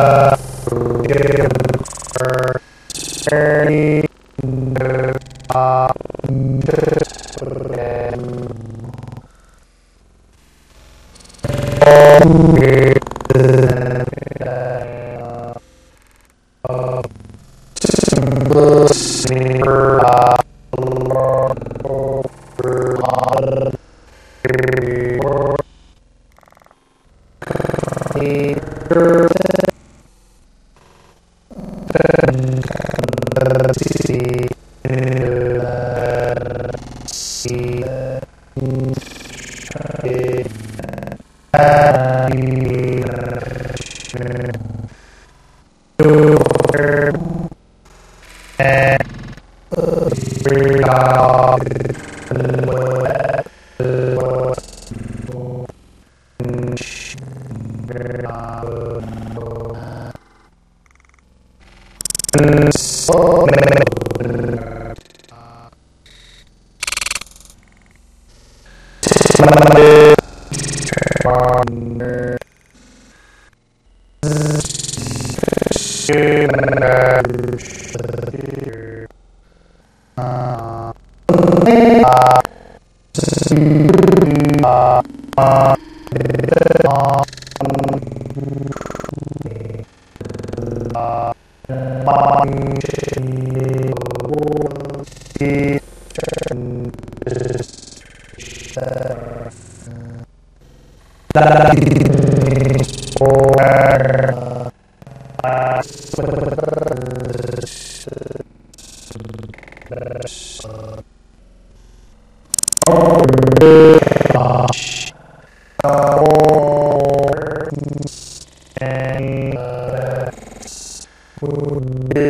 Uh... that Mm-hmm.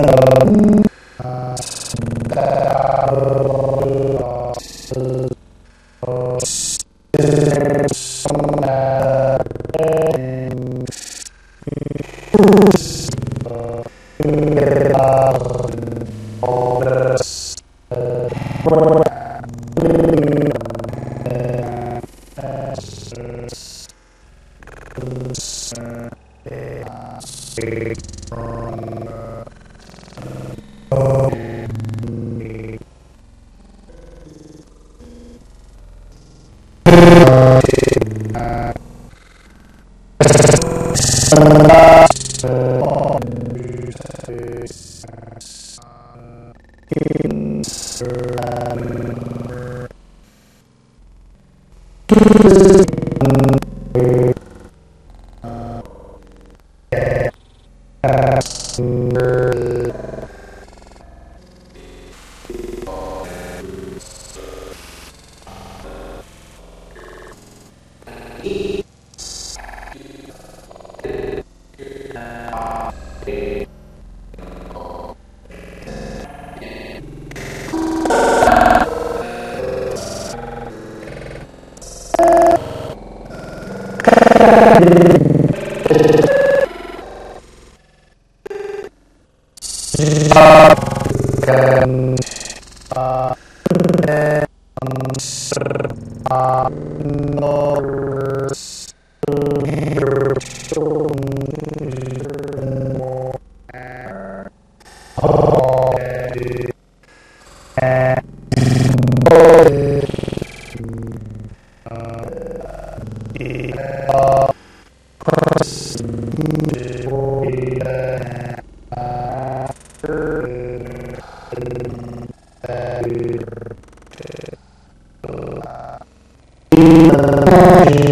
Um...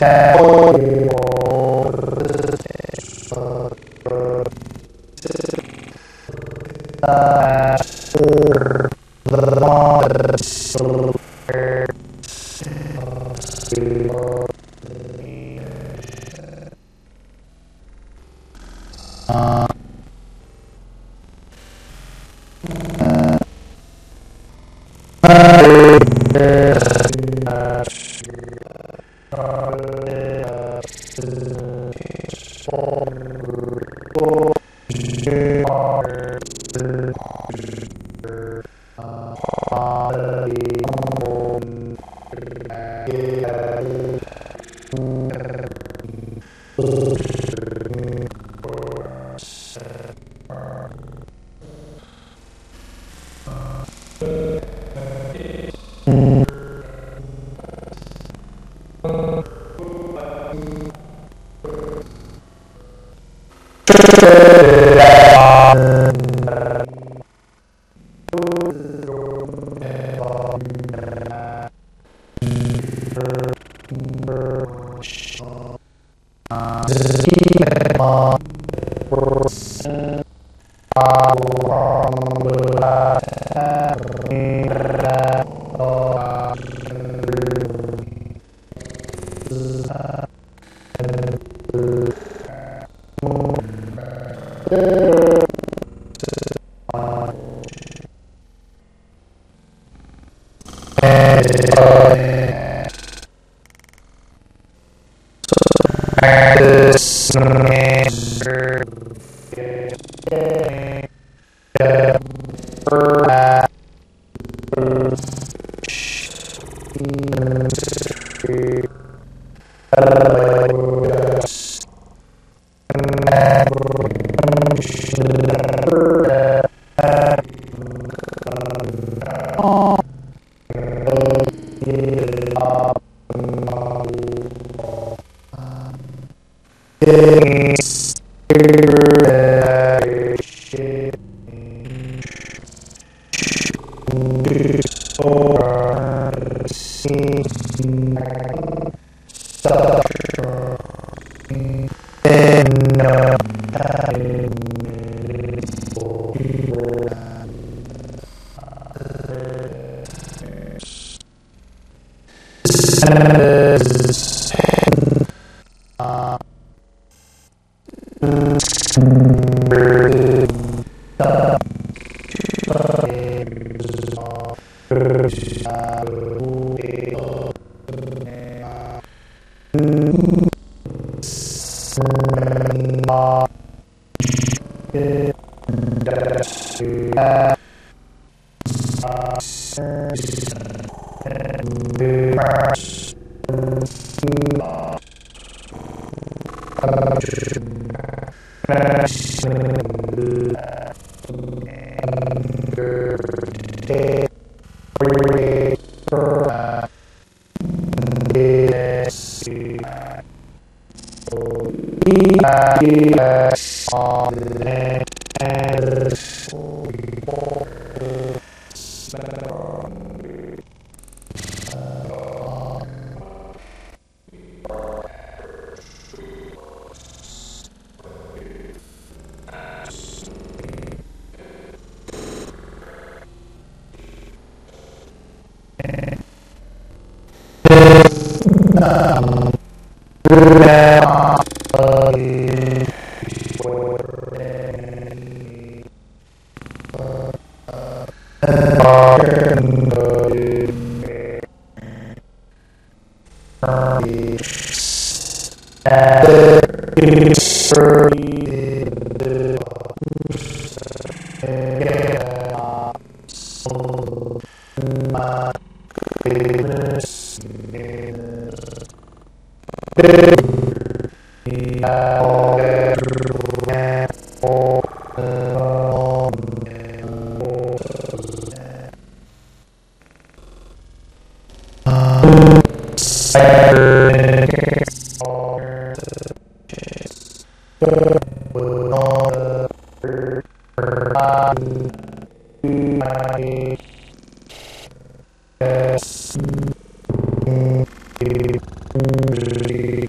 é, Uh, says uh, uh, Yes. Uh...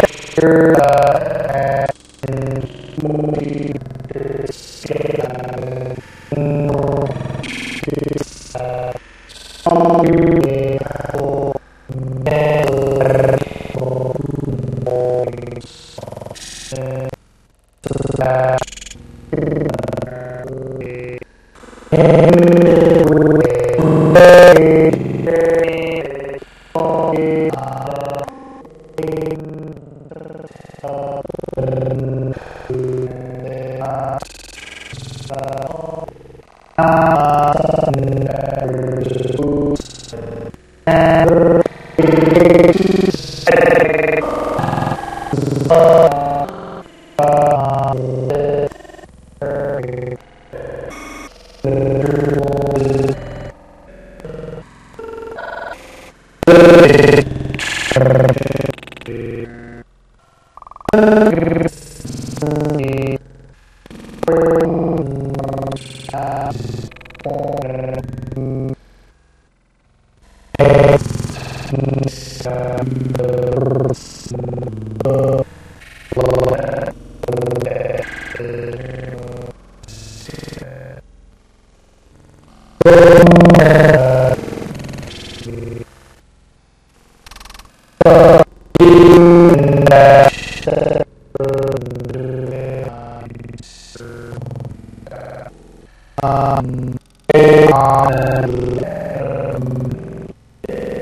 Um, um,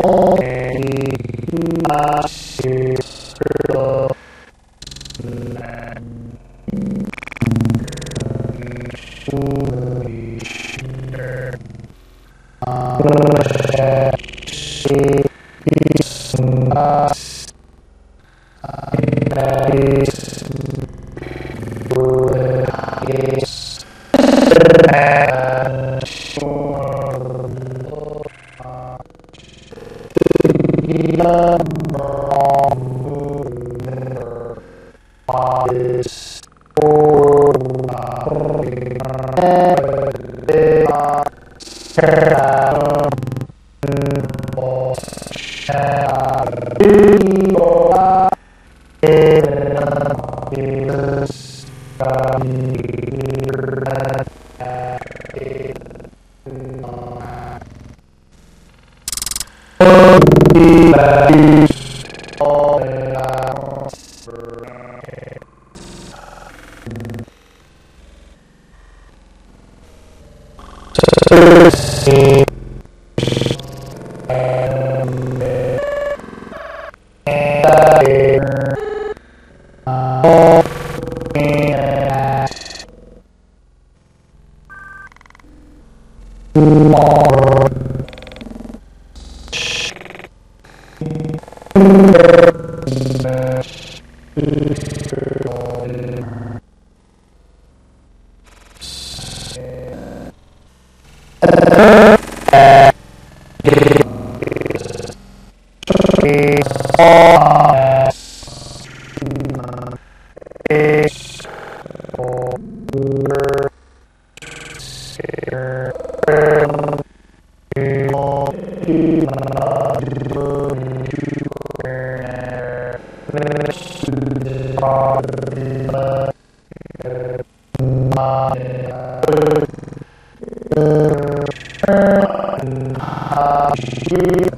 um, 아, 씨.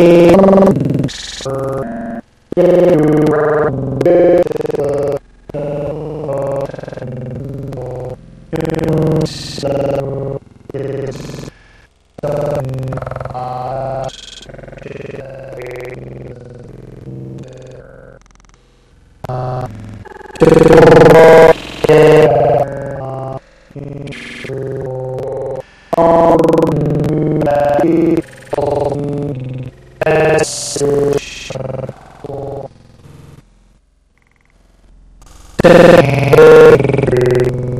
Bye. Herren.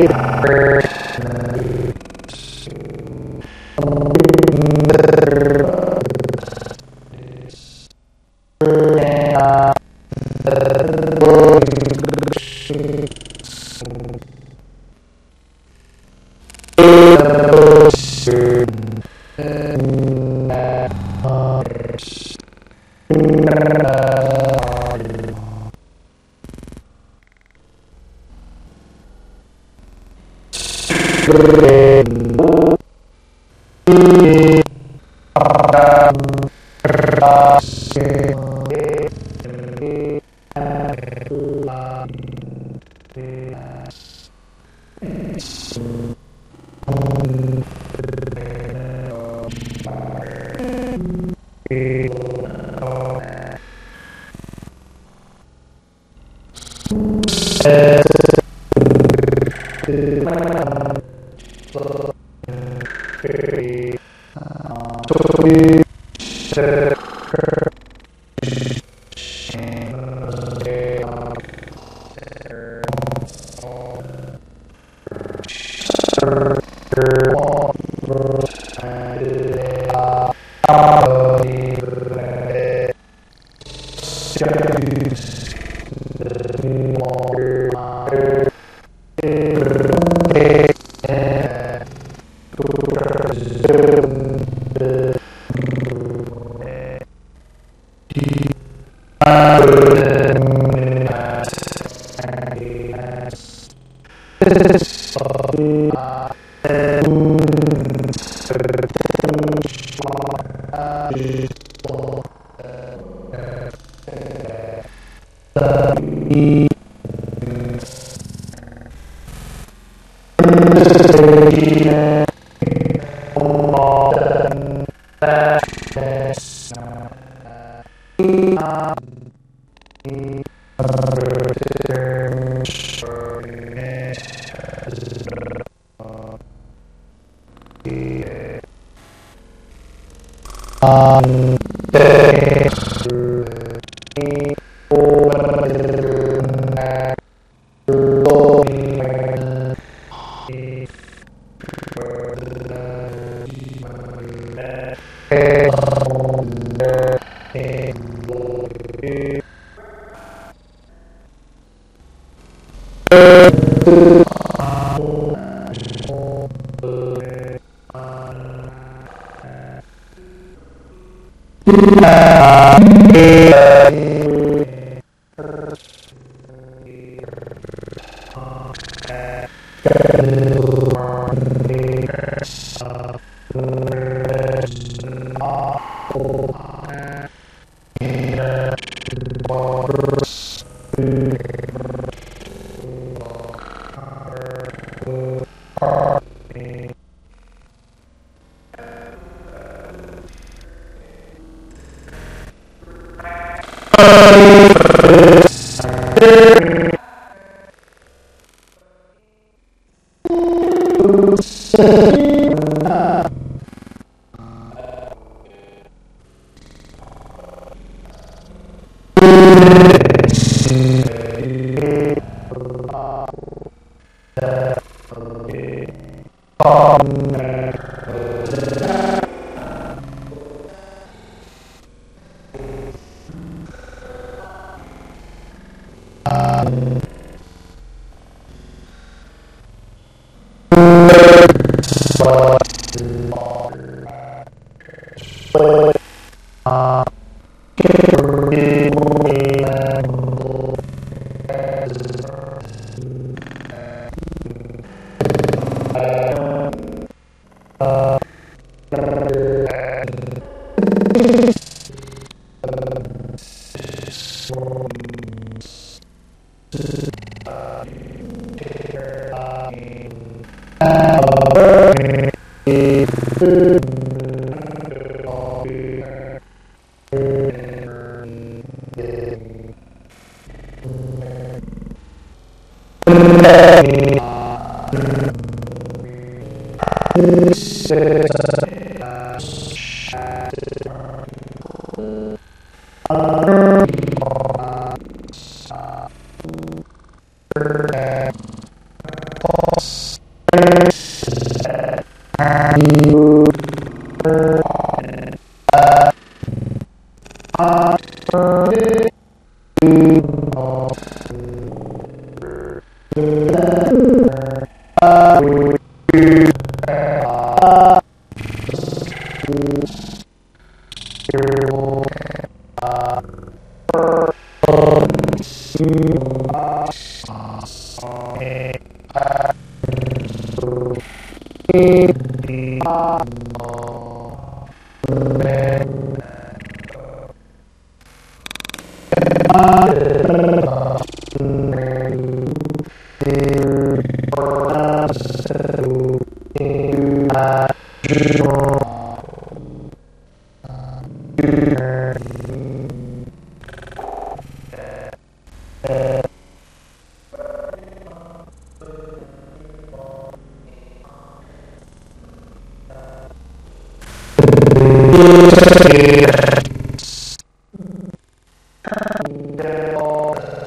Yeah. Uh, okay.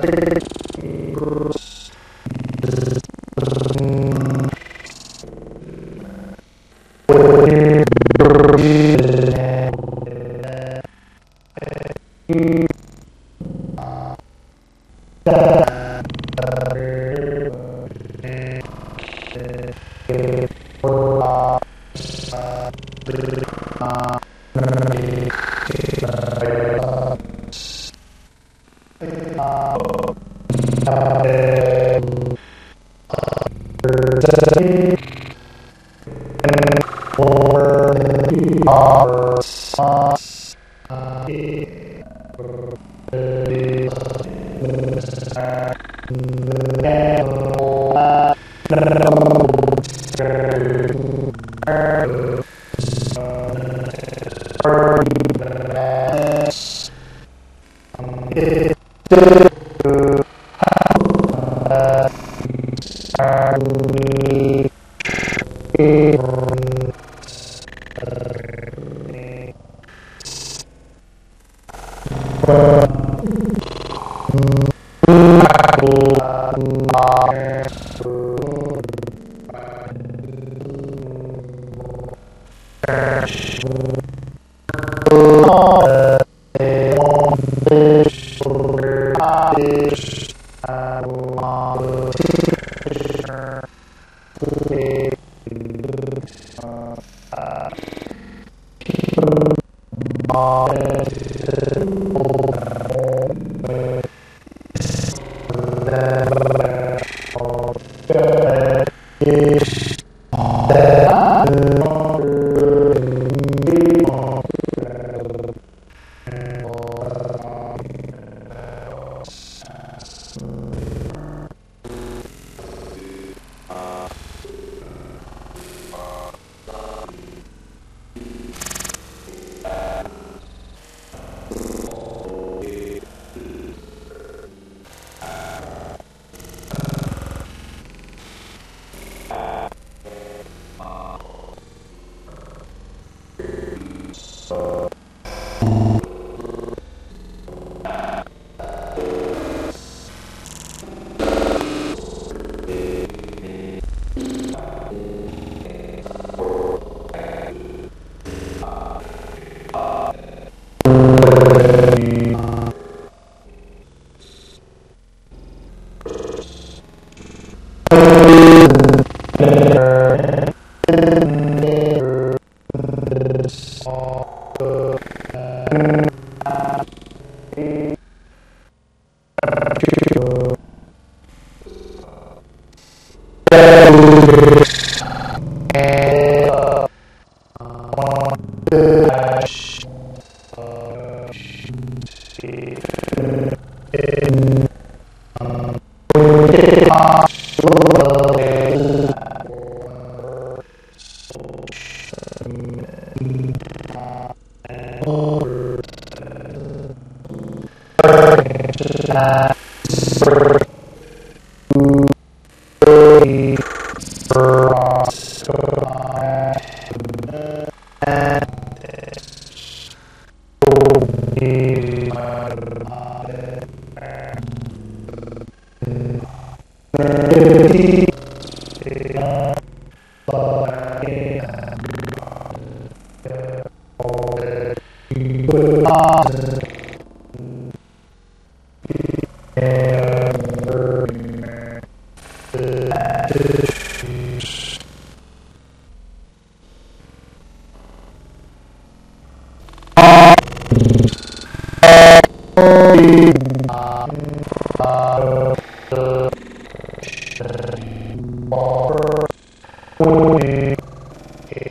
Thank Thank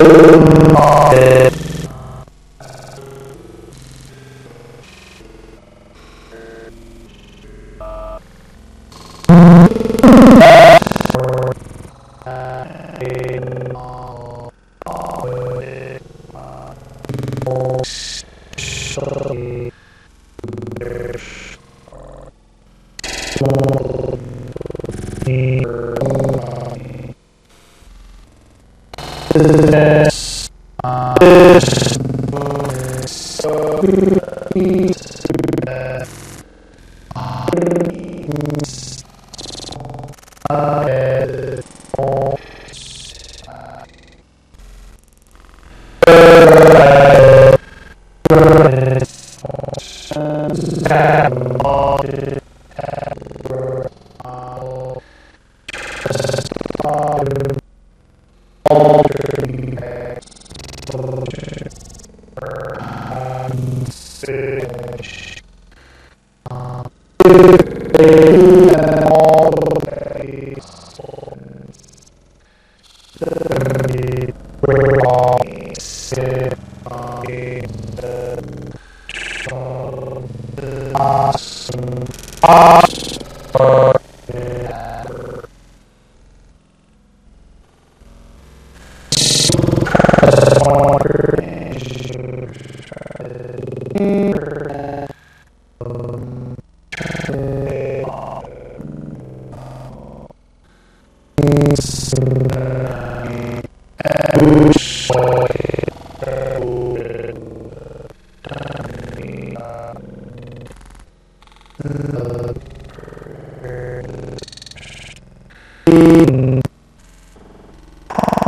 Oh,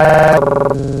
never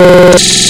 Uh...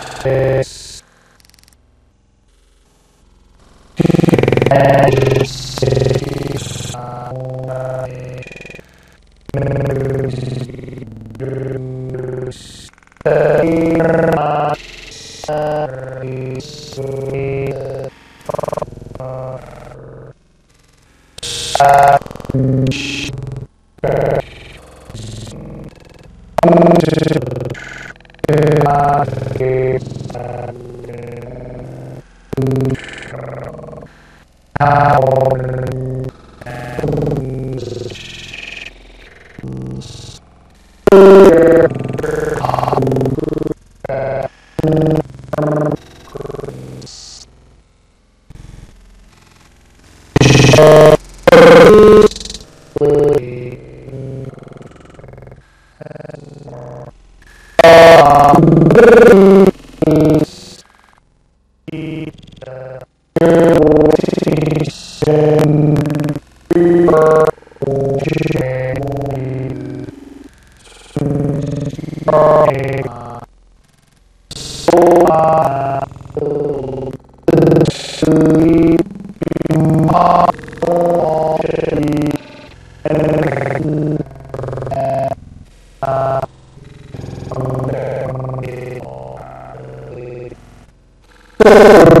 Grrrr.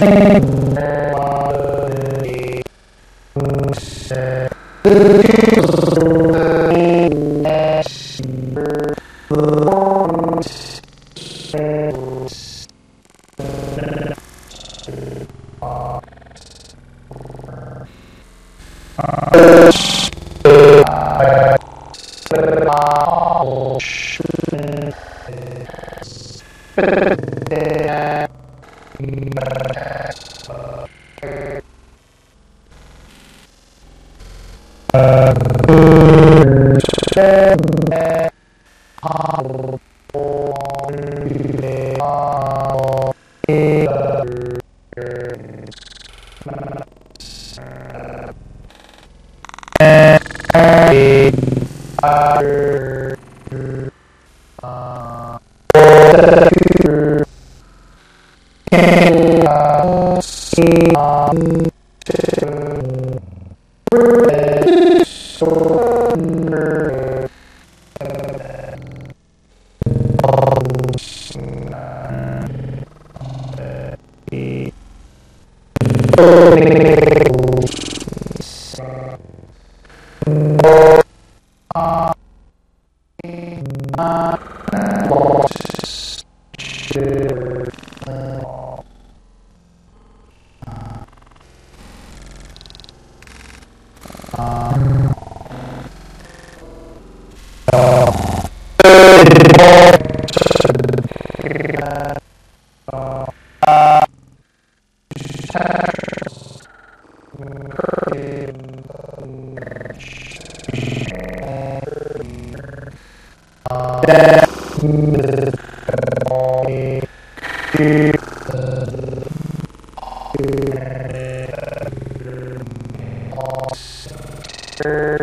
Thank Sir.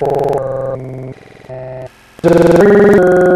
Four. Uh...